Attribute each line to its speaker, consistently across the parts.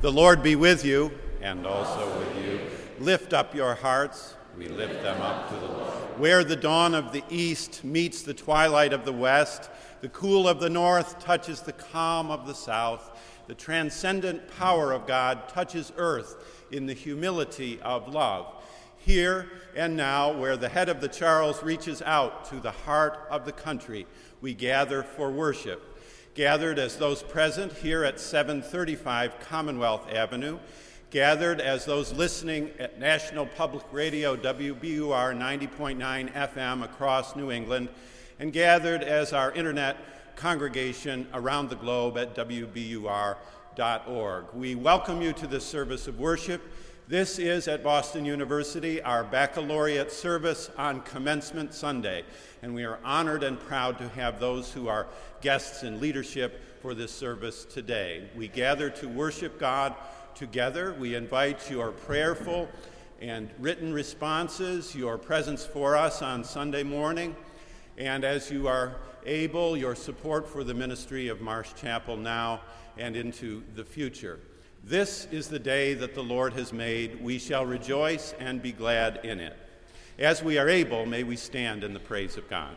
Speaker 1: The Lord be with you, and also with you. Lift up your hearts. We lift them up to the Lord. Where the dawn of the east meets the twilight of the west, the cool of the north touches the calm of the south, the transcendent power of God touches earth in the humility of love. Here and now, where the head of the Charles reaches out to the heart of the country, we gather for worship gathered as those present here at 735 Commonwealth Avenue, gathered as those listening at National Public Radio WBUR 90.9 FM across New England, and gathered as our internet congregation around the globe at WBUR.org. We welcome you to this service of worship. This is at Boston University our baccalaureate service on Commencement Sunday, and we are honored and proud to have those who are guests and leadership for this service today. We gather to worship God together. We invite your prayerful and written responses, your presence for us on Sunday morning, and as you are able, your support for the ministry of Marsh Chapel now and into the future. This is the day that the Lord has made. We shall rejoice and be glad in it. As we are able, may we stand in the praise of God.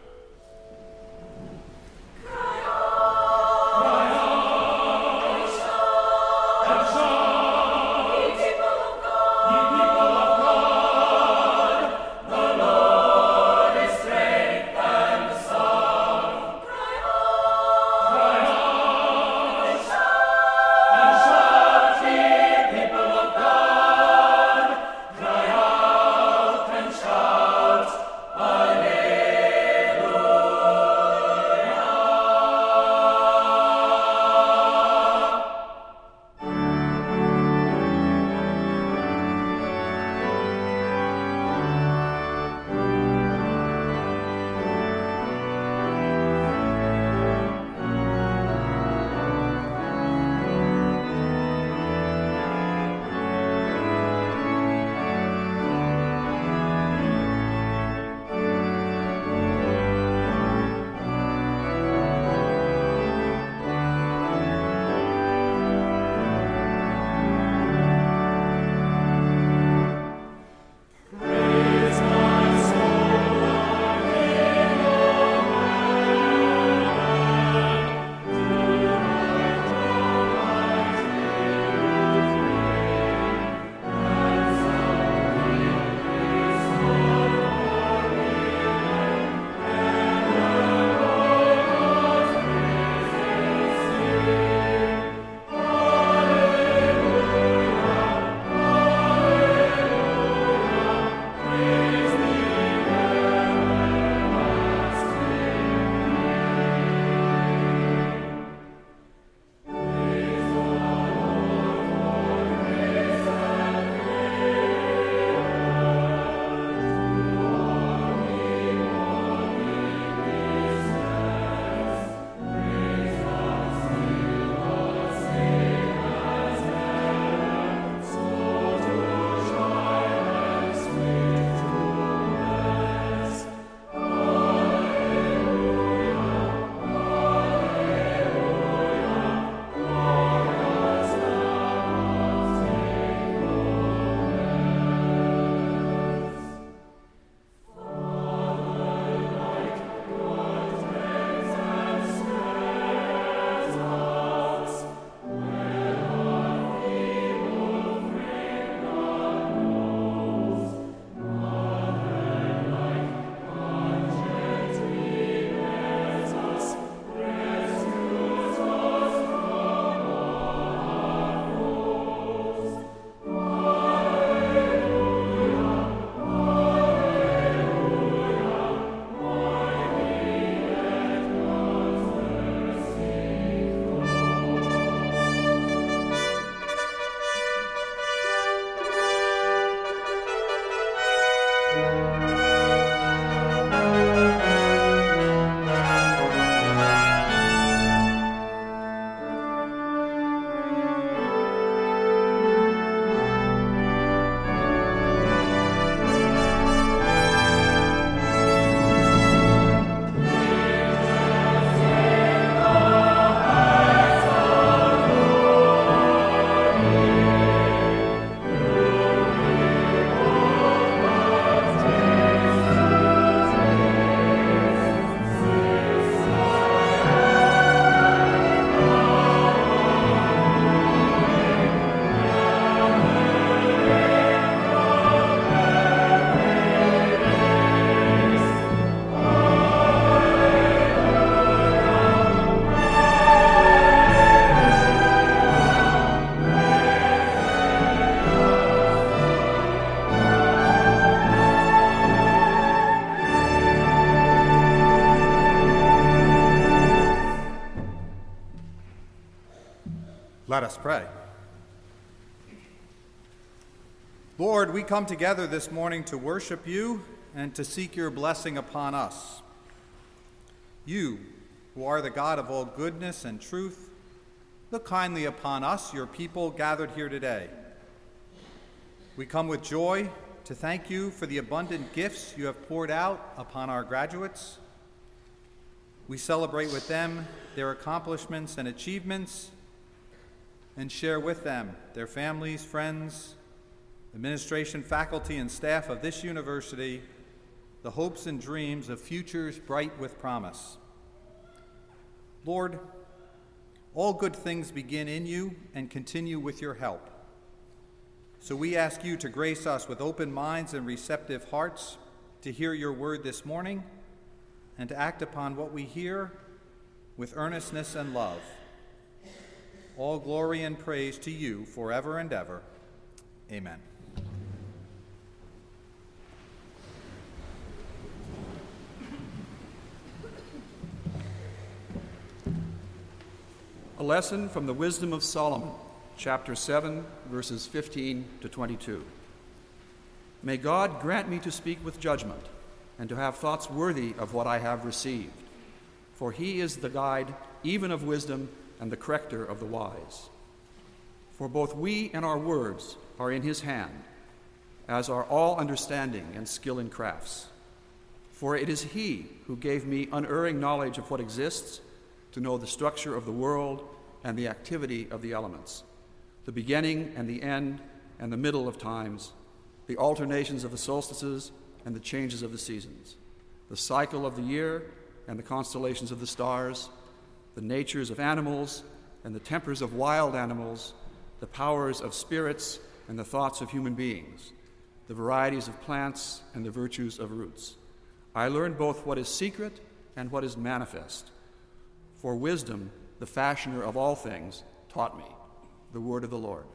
Speaker 2: Let us pray. Lord, we come together this morning to worship you and to seek your blessing upon us. You, who are the God of all goodness and truth, look kindly upon us, your people gathered here today. We come with joy to thank you for the abundant gifts you have poured out upon our graduates. We celebrate with them their accomplishments and achievements and share with them their families, friends, administration, faculty, and staff of this university the hopes and dreams of futures bright with promise. Lord, all good things begin in you and continue with your help. So we ask you to grace us with open minds and receptive hearts to hear your word this morning and to act upon what we hear with earnestness and love. All glory and praise to you forever and ever. Amen.
Speaker 3: A lesson from the Wisdom of Solomon, chapter 7, verses 15 to 22. May God grant me to speak with judgment and to have thoughts worthy of what I have received. For he is the guide even of wisdom and the corrector of the wise. For both we and our words are in his hand, as are all understanding and skill in crafts. For it is he who gave me unerring knowledge of what exists, to know the structure of the world and the activity of the elements, the beginning and the end and the middle of times, the alternations of the solstices and the changes of the seasons, the cycle of the year and the constellations of the stars, the natures of animals and the tempers of wild animals, the powers of spirits and the thoughts of human beings, the varieties of plants and the virtues of roots. I learned both what is secret and what is manifest. For wisdom the fashioner of all things, taught me. The word of the Lord.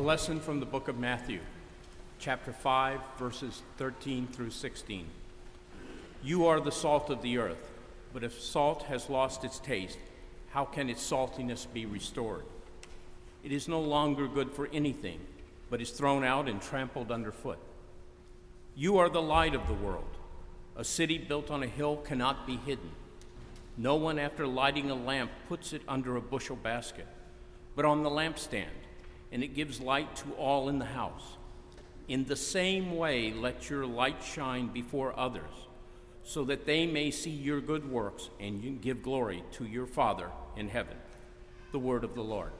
Speaker 4: Lesson from the book of Matthew, chapter 5, verses 13 through 16. You are the salt of the earth, but if salt has lost its taste, how can its saltiness be restored? It is no longer good for anything, but is thrown out and trampled underfoot. You are the light of the world. A city built on a hill cannot be hidden. No one, after lighting a lamp, puts it under a bushel basket, but on the lampstand, and it gives light to all in the house. In the same way, let your light shine before others, so that they may see your good works and give glory to your Father in heaven. The word of the Lord.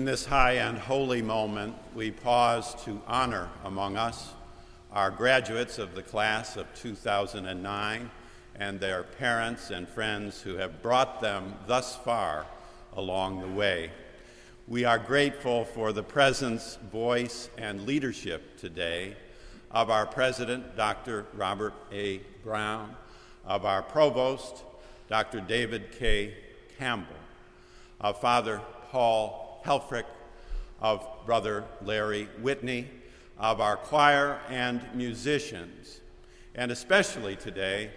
Speaker 1: In this high and holy moment, we pause to honor among us our graduates of the class of 2009 and their parents and friends who have brought them thus far along the way. We are grateful for the presence, voice, and leadership today of our president, Dr. Robert A. Brown, of our provost, Dr. David K. Campbell, of Father Paul Helfrich, of Brother Larry Whitney, of our choir and musicians, and especially today,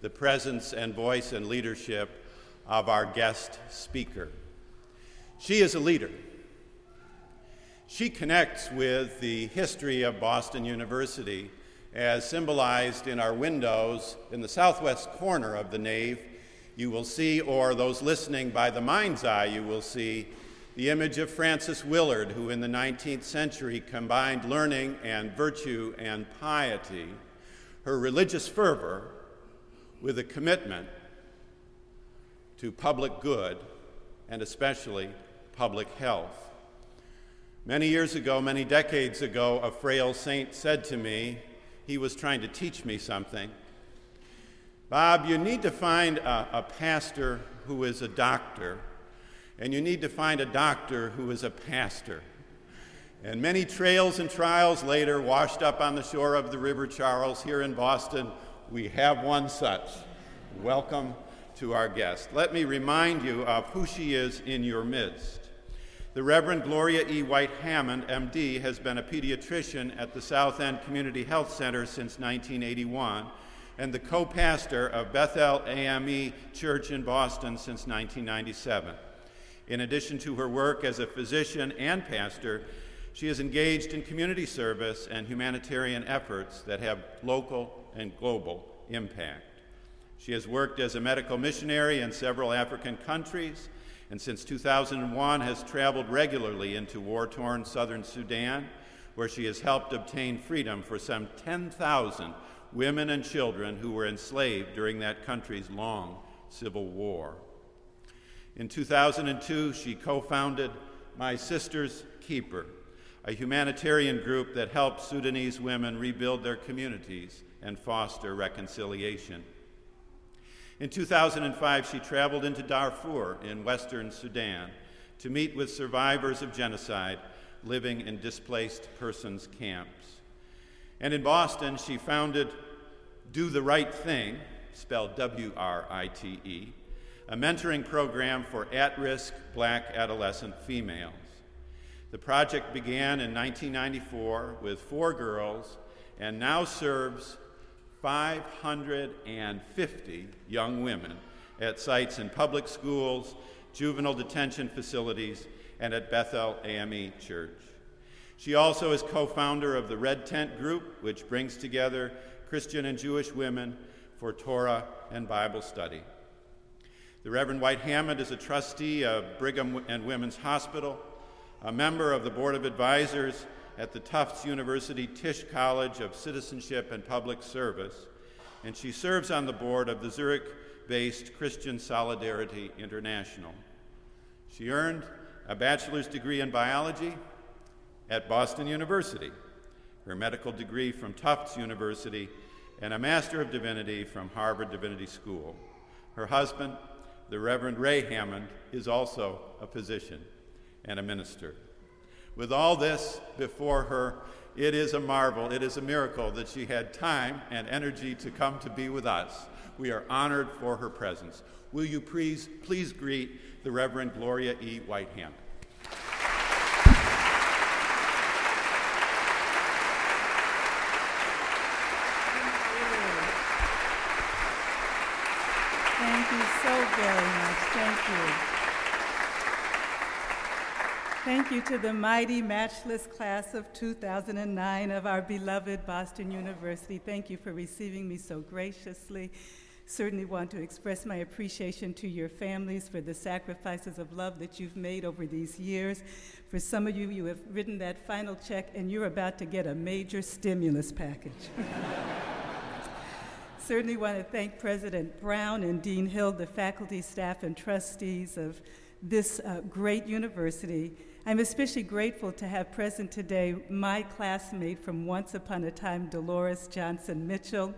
Speaker 1: the presence and voice and leadership of our guest speaker. She is a leader. She connects with the history of Boston University as symbolized in our windows in the southwest corner of the nave you will see, or those listening by the mind's eye, you will see the image of Frances Willard, who in the 19th century combined learning and virtue and piety, her religious fervor with a commitment to public good and especially public health. Many years ago, many decades ago, a frail saint said to me, he was trying to teach me something. Bob, you need to find a, a, pastor who is a doctor, and you need to find a doctor who is a pastor. And many trails and trials later, washed up on the shore of the River Charles here in Boston, we have one such. Welcome to our guest. Let me remind you of who she is in your midst. The Reverend Gloria E. White Hammond, MD, has been a pediatrician at the South End Community Health Center since 1981 and the co pastor of Bethel AME Church in Boston since 1997. In addition to her work as a physician and pastor, she is engaged in community service and humanitarian efforts that have local and global impact. She has worked as a medical missionary in several African countries and since 2001 has traveled regularly into war torn southern Sudan, where she has helped obtain freedom for some 10,000 women and children who were enslaved during that country's long civil war. In 2002, she co founded My Sister's Keeper, a humanitarian group that helps Sudanese women rebuild their communities and foster reconciliation. In 2005, she traveled into Darfur in western Sudan to meet with survivors of genocide living in displaced persons camps. And in Boston, she founded Do the Right Thing, spelled W R I T E, a mentoring program for at risk black adolescent females. The project began in 1994 with four girls and now serves 550 young women at sites in public schools, juvenile detention facilities, and at Bethel AME Church. She also is co founder of the Red Tent Group, which brings together Christian and Jewish women for Torah and Bible study. The Reverend White Hammond is a trustee of Brigham and Women's Hospital, a member of the Board of Advisors at the Tufts University Tisch College of Citizenship and Public Service, and she serves on the board of the Zurich based Christian Solidarity International. She earned a bachelor's degree in biology at Boston University, her medical degree from Tufts University, and a Master of Divinity from Harvard Divinity School. Her husband, the Reverend Ray Hammond, is also a physician and a minister. With all this before her, it is a marvel, it is a miracle that she had time and energy to come to be with us. We are honored for her presence. Will you please, please greet the Reverend Gloria E. Whiteham?
Speaker 5: Thank you so very much. Thank you. Thank you to the mighty, matchless class of 2009 of our beloved Boston University. Thank you for receiving me so graciously. Certainly want to express my appreciation to your families for the sacrifices of love that you've made over these years. For some of you, you have written that final check and you're about to get a major stimulus package. I certainly want to thank President Brown and Dean Hill, the faculty, staff, and trustees of this uh, great university. I'm especially grateful to have present today my classmate from Once Upon a Time, Dolores Johnson Mitchell,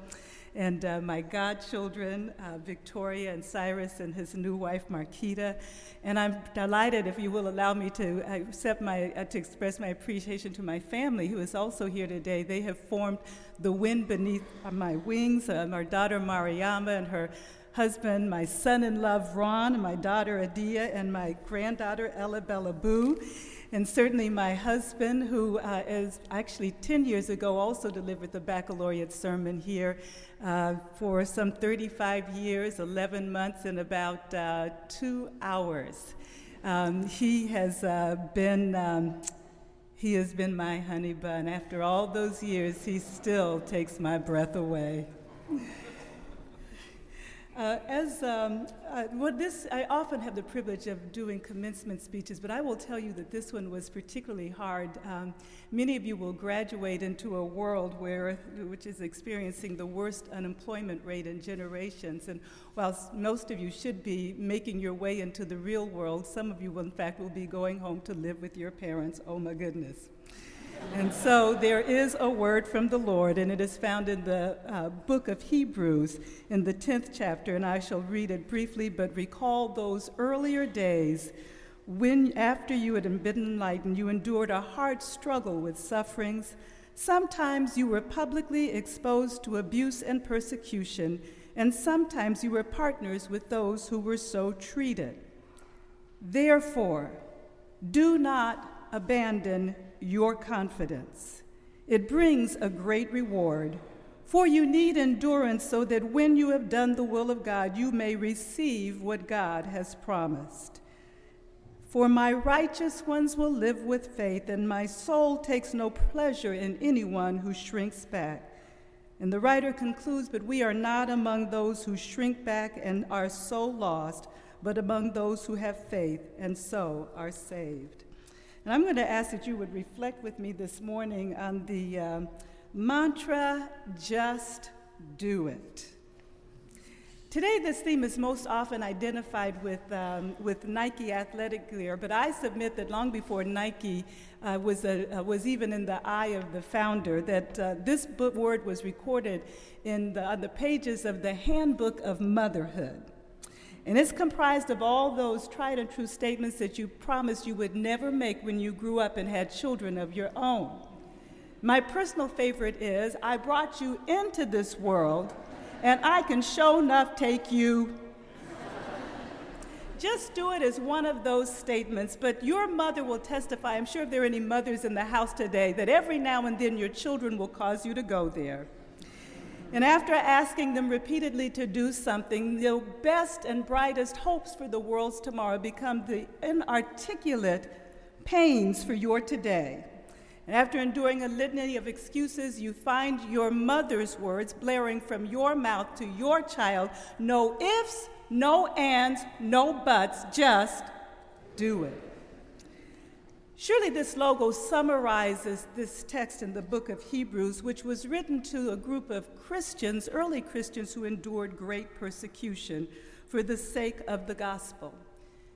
Speaker 5: and uh, my godchildren, uh, Victoria and Cyrus, and his new wife, Marquita. And I'm delighted, if you will allow me to accept my, uh, to express my appreciation to my family, who is also here today. They have formed the wind beneath my wings. Um, our daughter, Mariama, and her husband, my son in love, Ron, and my daughter, Adia, and my granddaughter, Ella Bella Boo. And certainly my husband, who uh, is actually 10 years ago also delivered the baccalaureate sermon here uh, for some 35 years, 11 months, and about uh, two hours. Um, he has uh, been. Um, he has been my honey bun. After all those years, he still takes my breath away. Uh, as um, uh, this, I often have the privilege of doing commencement speeches, but I will tell you that this one was particularly hard. Um, many of you will graduate into a world where, which is experiencing the worst unemployment rate in generations. And whilst most of you should be making your way into the real world, some of you, in fact, will be going home to live with your parents. Oh my goodness. And so there is a word from the Lord, and it is found in the uh, book of Hebrews in the 10th chapter, and I shall read it briefly, but recall those earlier days when, after you had been enlightened, you endured a hard struggle with sufferings. Sometimes you were publicly exposed to abuse and persecution, and sometimes you were partners with those who were so treated. Therefore, do not abandon your confidence. It brings a great reward, For you need endurance so that when you have done the will of God, you may receive what God has promised. For my righteous ones will live with faith, and my soul takes no pleasure in anyone who shrinks back. And the writer concludes, But we are not among those who shrink back and are so lost, but among those who have faith and so are saved. And I'm going to ask that you would reflect with me this morning on the um, mantra, just do it. Today, this theme is most often identified with, um, with Nike athletic gear, but I submit that long before Nike uh, was, a, uh, was even in the eye of the founder, that uh, this word was recorded in the, on the pages of the Handbook of Motherhood. And it's comprised of all those tried and true statements that you promised you would never make when you grew up and had children of your own. My personal favorite is I brought you into this world and I can show enough take you. Just do it as one of those statements, but your mother will testify. I'm sure if there are any mothers in the house today, that every now and then your children will cause you to go there. And after asking them repeatedly to do something, the best and brightest hopes for the world's tomorrow become the inarticulate pains for your today. And after enduring a litany of excuses, you find your mother's words blaring from your mouth to your child no ifs, no ands, no buts, just do it. Surely this logo summarizes this text in the book of Hebrews, which was written to a group of Christians, early Christians, who endured great persecution for the sake of the gospel.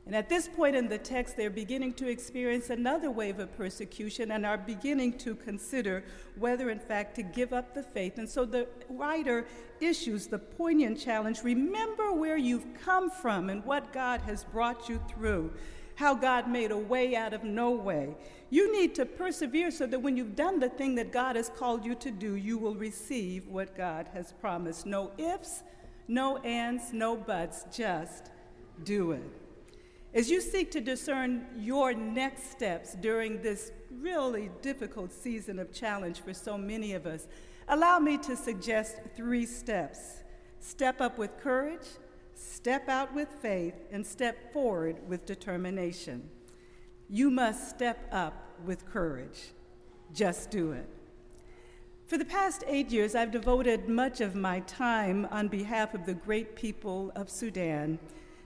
Speaker 5: And at this point in the text, they're beginning to experience another wave of persecution and are beginning to consider whether, in fact, to give up the faith. And so the writer issues the poignant challenge remember where you've come from and what God has brought you through, how God made a way out of no way. You need to persevere so that when you've done the thing that God has called you to do, you will receive what God has promised. No ifs, no ands, no buts, just do it. As you seek to discern your next steps during this really difficult season of challenge for so many of us, allow me to suggest three steps step up with courage, step out with faith, and step forward with determination. You must step up with courage. Just do it. For the past eight years, I've devoted much of my time on behalf of the great people of Sudan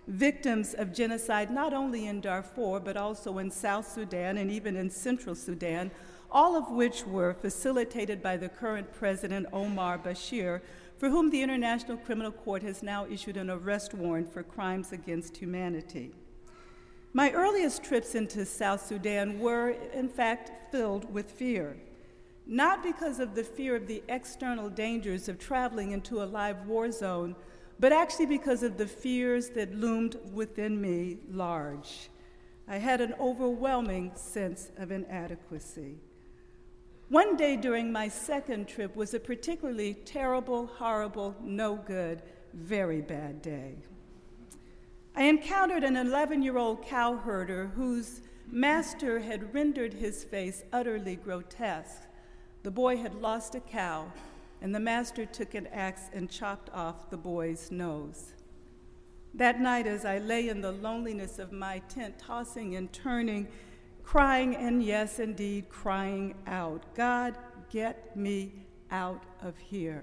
Speaker 5: victims of genocide not only in Darfur, but also in South Sudan and even in Central Sudan, all of which were facilitated by the current President Omar Bashir, for whom the International Criminal Court has now issued an arrest warrant for crimes against humanity. My earliest trips into South Sudan were, in fact, filled with fear. Not because of the fear of the external dangers of traveling into a live war zone, but actually because of the fears that loomed within me large. I had an overwhelming sense of inadequacy. One day during my second trip was a particularly terrible, horrible, no good, very bad day. I encountered an 11 year old cowherder whose master had rendered his face utterly grotesque. The boy had lost a cow and the master took an axe and chopped off the boy's nose. That night, as I lay in the loneliness of my tent, tossing and turning, crying, and yes, indeed, crying out, God, get me out of here.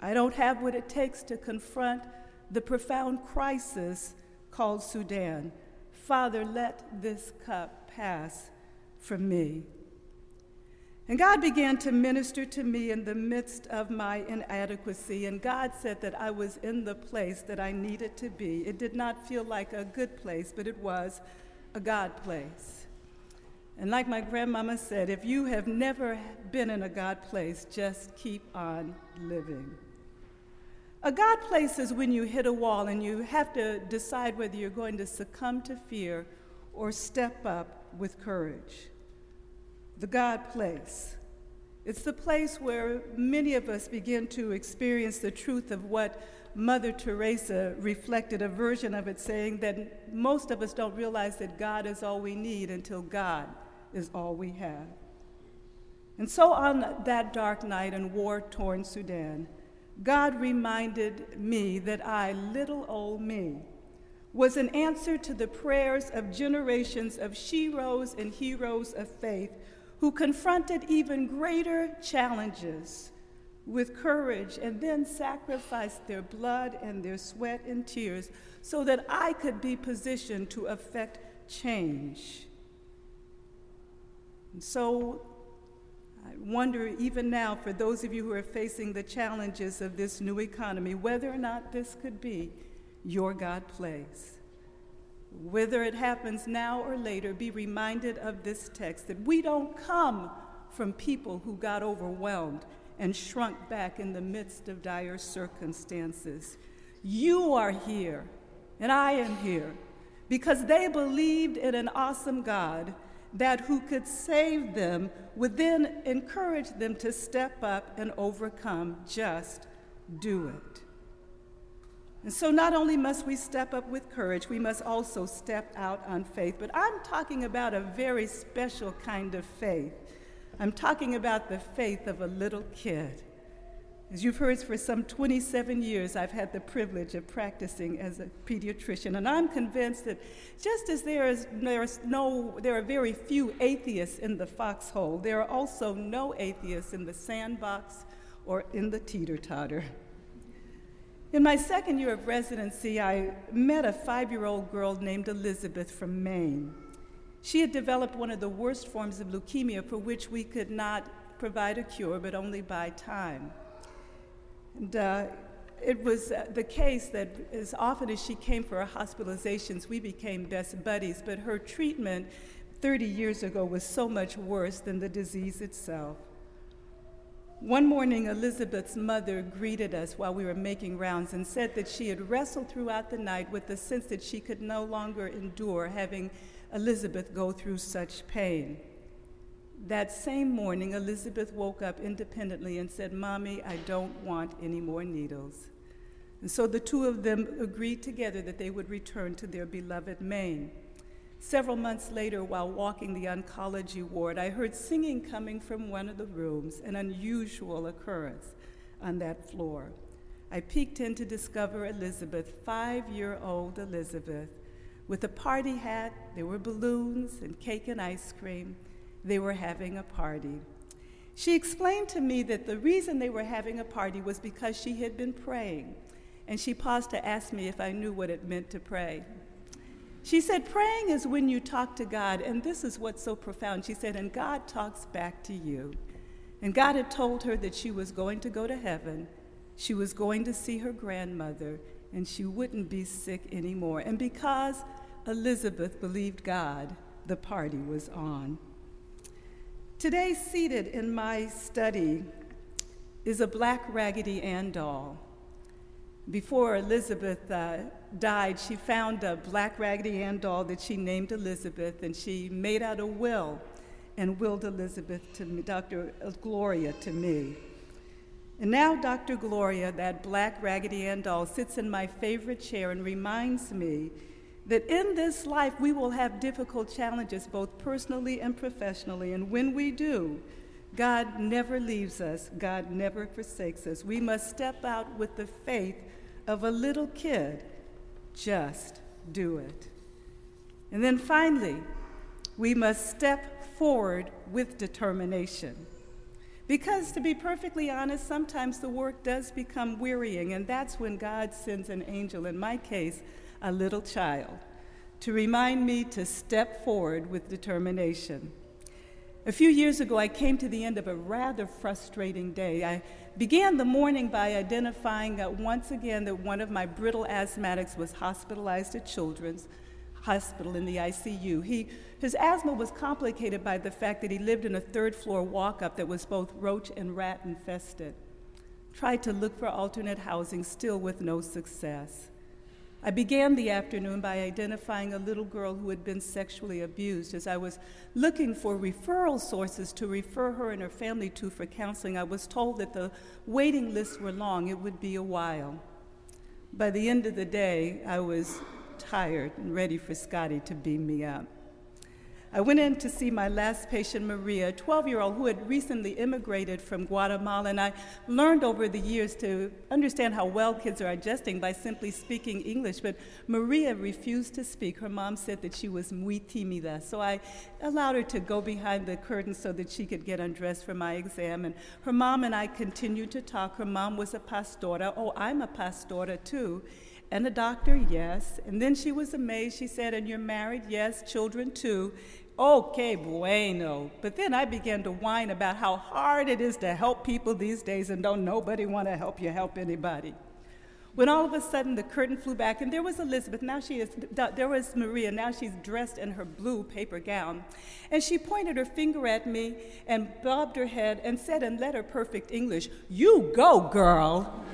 Speaker 5: I don't have what it takes to confront the profound crisis called Sudan. Father, let this cup pass from me. And God began to minister to me in the midst of my inadequacy. And God said that I was in the place that I needed to be. It did not feel like a good place, but it was a God place. And like my grandmama said, if you have never been in a God place, just keep on living. A God place is when you hit a wall and you have to decide whether you're going to succumb to fear or step up with courage the God place. It's the place where many of us begin to experience the truth of what Mother Teresa reflected a version of it, saying that most of us don't realize that God is all we need until God is all we have. And so on that dark night in war torn Sudan, God reminded me that I, little old me, was an answer to the prayers of generations of sheroes and heroes of faith who confronted even greater challenges with courage and then sacrificed their blood and their sweat and tears so that I could be positioned to effect change. And so I wonder, even now, for those of you who are facing the challenges of this new economy, whether or not this could be your God place. Whether it happens now or later, be reminded of this text that we don't come from people who got overwhelmed and shrunk back in the midst of dire circumstances. You are here, and I am here, because they believed in an awesome God that who could save them would then encourage them to step up and overcome. Just do it. And so, not only must we step up with courage, we must also step out on faith. But I'm talking about a very special kind of faith. I'm talking about the faith of a little kid. As you've heard, for some 27 years, I've had the privilege of practicing as a pediatrician, and I'm convinced that just as there is, there is no, there are very few atheists in the foxhole, there are also no atheists in the sandbox or in the teeter totter. In my second year of residency, I met a five year old girl named Elizabeth from Maine. She had developed one of the worst forms of leukemia for which we could not provide a cure, but only buy time. And uh, it was uh, the case that as often as she came for her hospitalizations, we became best buddies, but her treatment 30 years ago was so much worse than the disease itself. One morning, Elizabeth's mother greeted us while we were making rounds and said that she had wrestled throughout the night with the sense that she could no longer endure having Elizabeth go through such pain. That same morning, Elizabeth woke up independently and said, Mommy, I don't want any more needles. And so the two of them agreed together that they would return to their beloved Maine. Several months later, while walking the oncology ward, I heard singing coming from one of the rooms, an unusual occurrence on that floor. I peeked in to discover Elizabeth, five year old Elizabeth, with a party hat. There were balloons and cake and ice cream they were having a party. She explained to me that the reason they were having a party was because she had been praying, and she paused to ask me if I knew what it meant to pray. She said, Praying is when you talk to God, and this is what's so profound. She said, And God talks back to you. And God had told her that she was going to go to heaven, she was going to see her grandmother, and she wouldn't be sick anymore. And because Elizabeth believed God, the party was on. Today, seated in my study, is a black Raggedy Ann doll. Before Elizabeth uh, died, she found a black Raggedy Ann doll that she named Elizabeth, and she made out a will and willed Elizabeth to me, Dr. Gloria to me. And now Dr. Gloria, that black Raggedy Ann doll, sits in my favorite chair and reminds me that in this life we will have difficult challenges, both personally and professionally. And when we do, God never leaves us, God never forsakes us. We must step out with the faith of a little kid. Just do it. And then finally, we must step forward with determination. Because to be perfectly honest, sometimes the work does become wearying, and that's when God sends an angel, in my case, a little child, to remind me to step forward with determination. A few years ago, I came to the end of a rather frustrating day. I began the morning by identifying uh, once again that one of my brittle asthmatics was hospitalized at Children's Hospital in the ICU. He, his asthma was complicated by the fact that he lived in a third floor walk up that was both roach and rat infested. Tried to look for alternate housing, still with no success. I began the afternoon by identifying a little girl who had been sexually abused. As I was looking for referral sources to refer her and her family to for counseling, I was told that the waiting lists were long, it would be a while. By the end of the day, I was tired and ready for Scotty to beam me up. I went in to see my last patient, Maria, a 12 year old who had recently immigrated from Guatemala, and I learned over the years to understand how well kids are adjusting by simply speaking English. But Maria refused to speak. Her mom said that she was muy tímida, so I allowed her to go behind the curtain so that she could get undressed for my exam. And her mom and I continued to talk. Her mom was a pastora. Oh, I'm a pastora too. And a doctor, yes. And then she was amazed. She said, And you're married? Yes. Children, too. Okay, bueno. But then I began to whine about how hard it is to help people these days, and don't nobody want to help you help anybody. When all of a sudden the curtain flew back, and there was Elizabeth. Now she is, there was Maria. Now she's dressed in her blue paper gown. And she pointed her finger at me and bobbed her head and said in letter perfect English, You go, girl.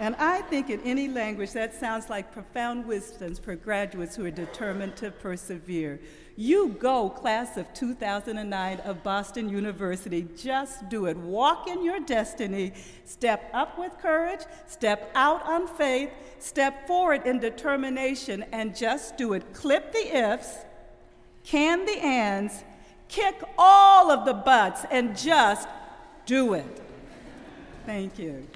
Speaker 5: And I think in any language that sounds like profound wisdoms for graduates who are determined to persevere. You go, class of 2009 of Boston University. Just do it. Walk in your destiny. Step up with courage, step out on faith, step forward in determination, and just do it. Clip the ifs, can the ands, kick all of the buts, and just do it. Thank you.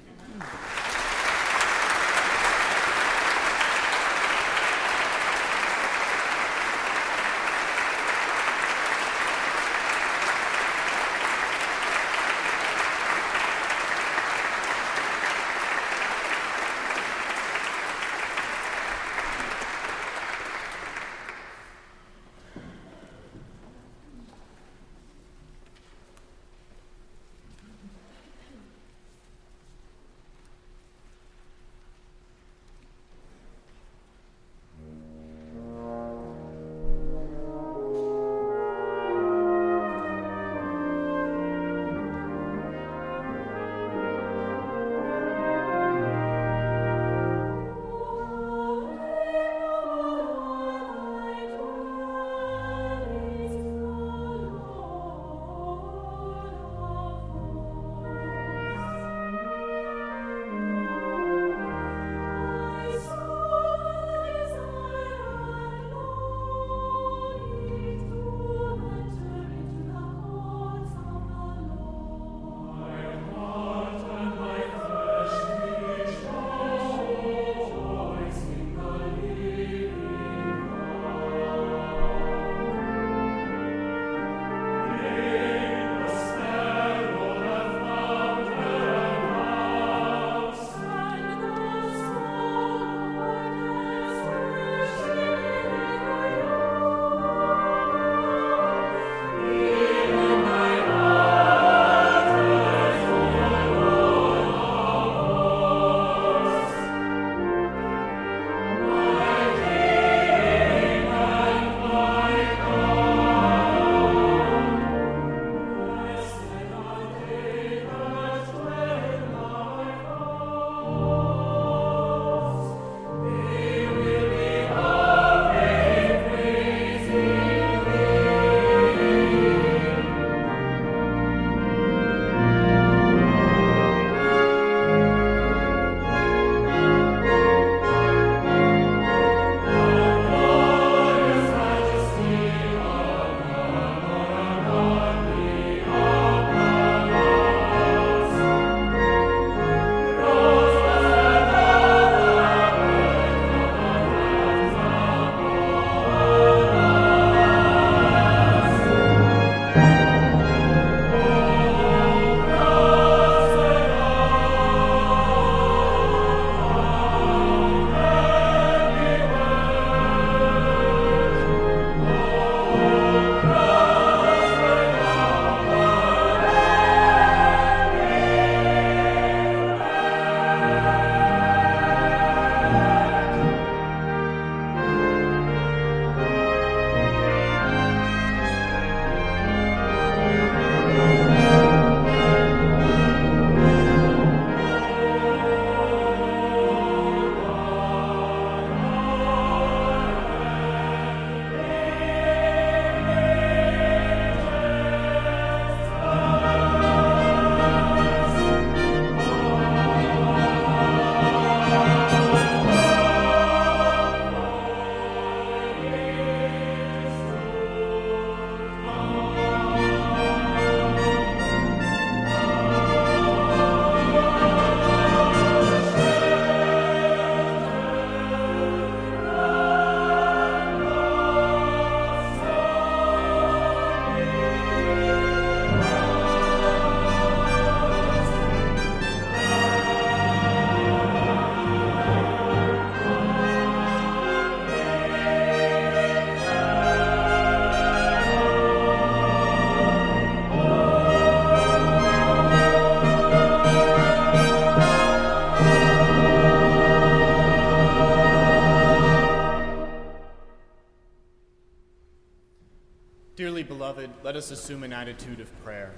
Speaker 6: Let us assume an attitude of prayer.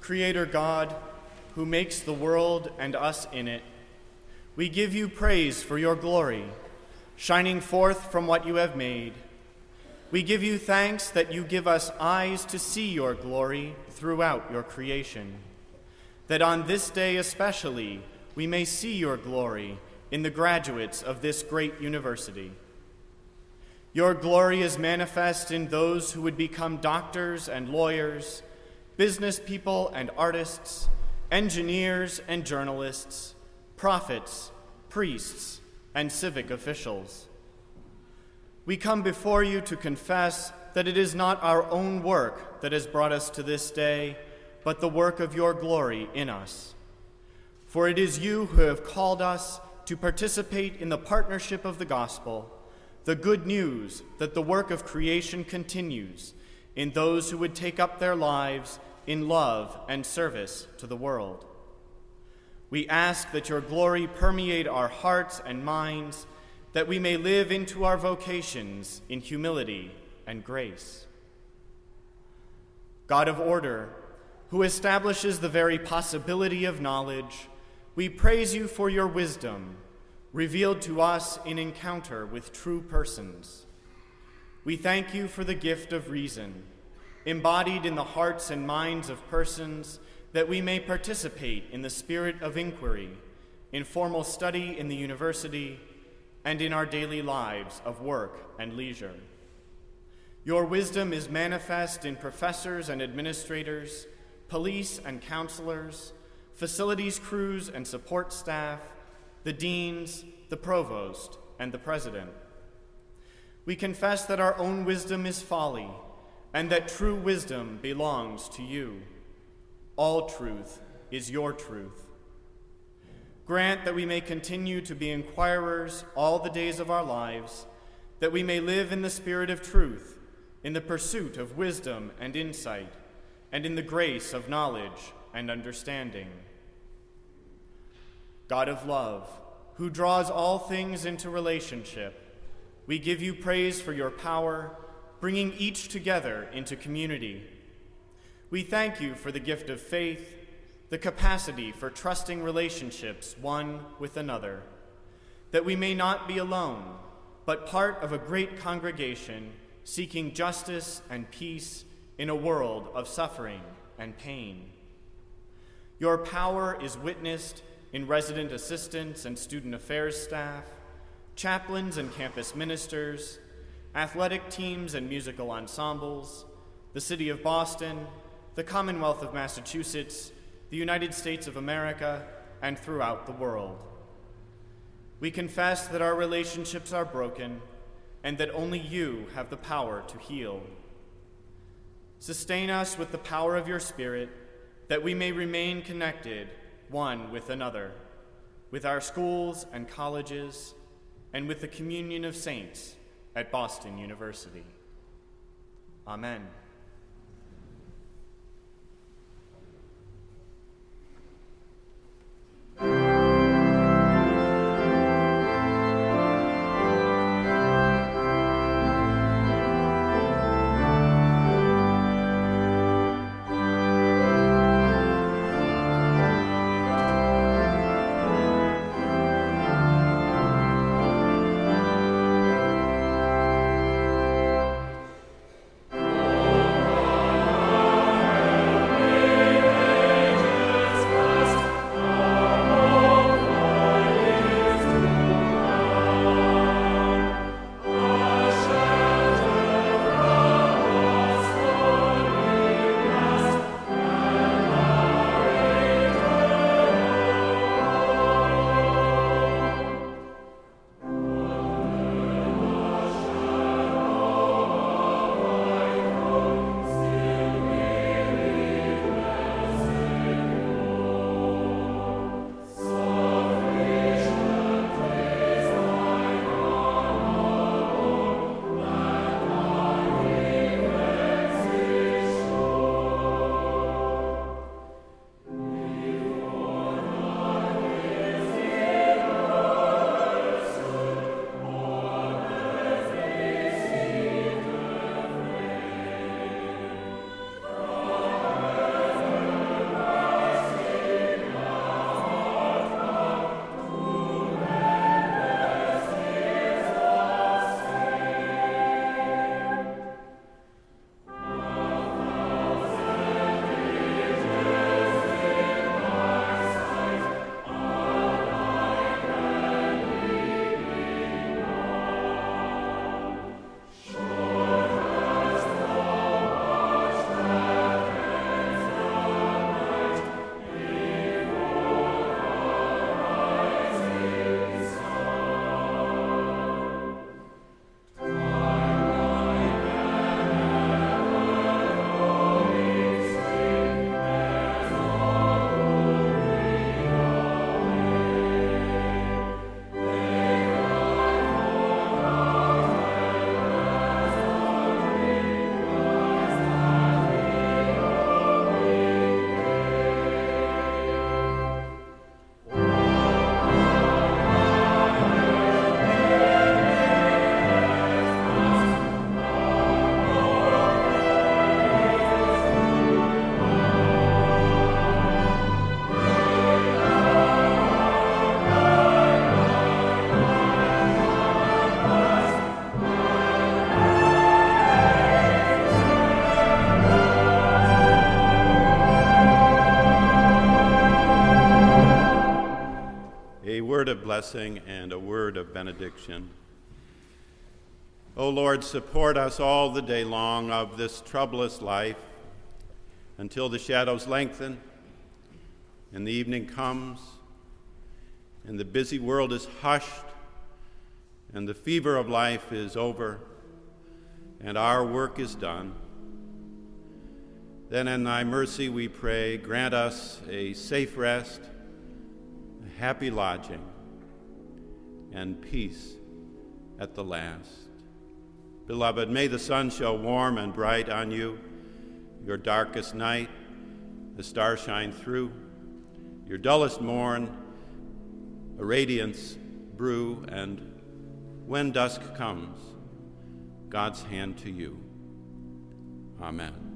Speaker 6: Creator God, who makes the world and us in it, we give you praise for your glory, shining forth from what you have made. We give you thanks that you give us eyes to see your glory throughout your creation, that on this day especially we may see your glory in the graduates of this great university. Your glory is manifest in those who would become doctors and lawyers, business people and artists, engineers and journalists, prophets, priests, and civic officials. We come before you to confess that it is not our own work that has brought us to this day, but the work of your glory in us. For it is you who have called us to participate in the partnership of the gospel the good news that the work of creation continues in those who would take up their lives in love and service to the world. We ask that your glory permeate our hearts and minds, that we may live into our vocations in humility and grace. God of order, who establishes the very possibility of knowledge, we praise you for your wisdom revealed to us in encounter with true persons. We thank you for the gift of reason, embodied in the hearts and minds of persons, that we may participate in the spirit of inquiry, in formal study in the university, and in our daily lives of work and leisure. Your wisdom is manifest in professors and administrators, police and counselors, facilities crews and support staff, the deans, the provost, and the president. We confess that our own wisdom is folly, and that true wisdom belongs to you. All truth is your truth. Grant that we may continue to be inquirers all the days of our lives, that we may live in the spirit of truth, in the pursuit of wisdom and insight, and in the grace of knowledge and understanding. God of love, who draws all things into relationship, we give you praise for your power, bringing each together into community. We thank you for the gift of faith, the capacity for trusting relationships one with another, that we may not be alone, but part of a great congregation seeking justice and peace in a world of suffering and pain. Your power is witnessed in resident assistants and student affairs staff, chaplains and campus ministers, athletic teams and musical ensembles, the City of Boston, the Commonwealth of Massachusetts, the United States of America, and throughout the world. We confess that our relationships are broken and that only you have the power to heal. Sustain us with the power of your Spirit that we may remain connected one with another, with our schools and colleges, and with the communion of saints at Boston University. Amen.
Speaker 1: Blessing and a word of benediction. O Lord, support us all the day long of this troublous life until the shadows lengthen and the evening comes and the busy world is hushed and the fever of life is over and our work is done. Then in thy mercy we pray, grant us a safe rest, a happy lodging, and peace at the last. Beloved, may the sun show warm and bright on you, your darkest night, the stars shine through, your dullest morn, a radiance brew, and when dusk comes, God's hand to you. Amen.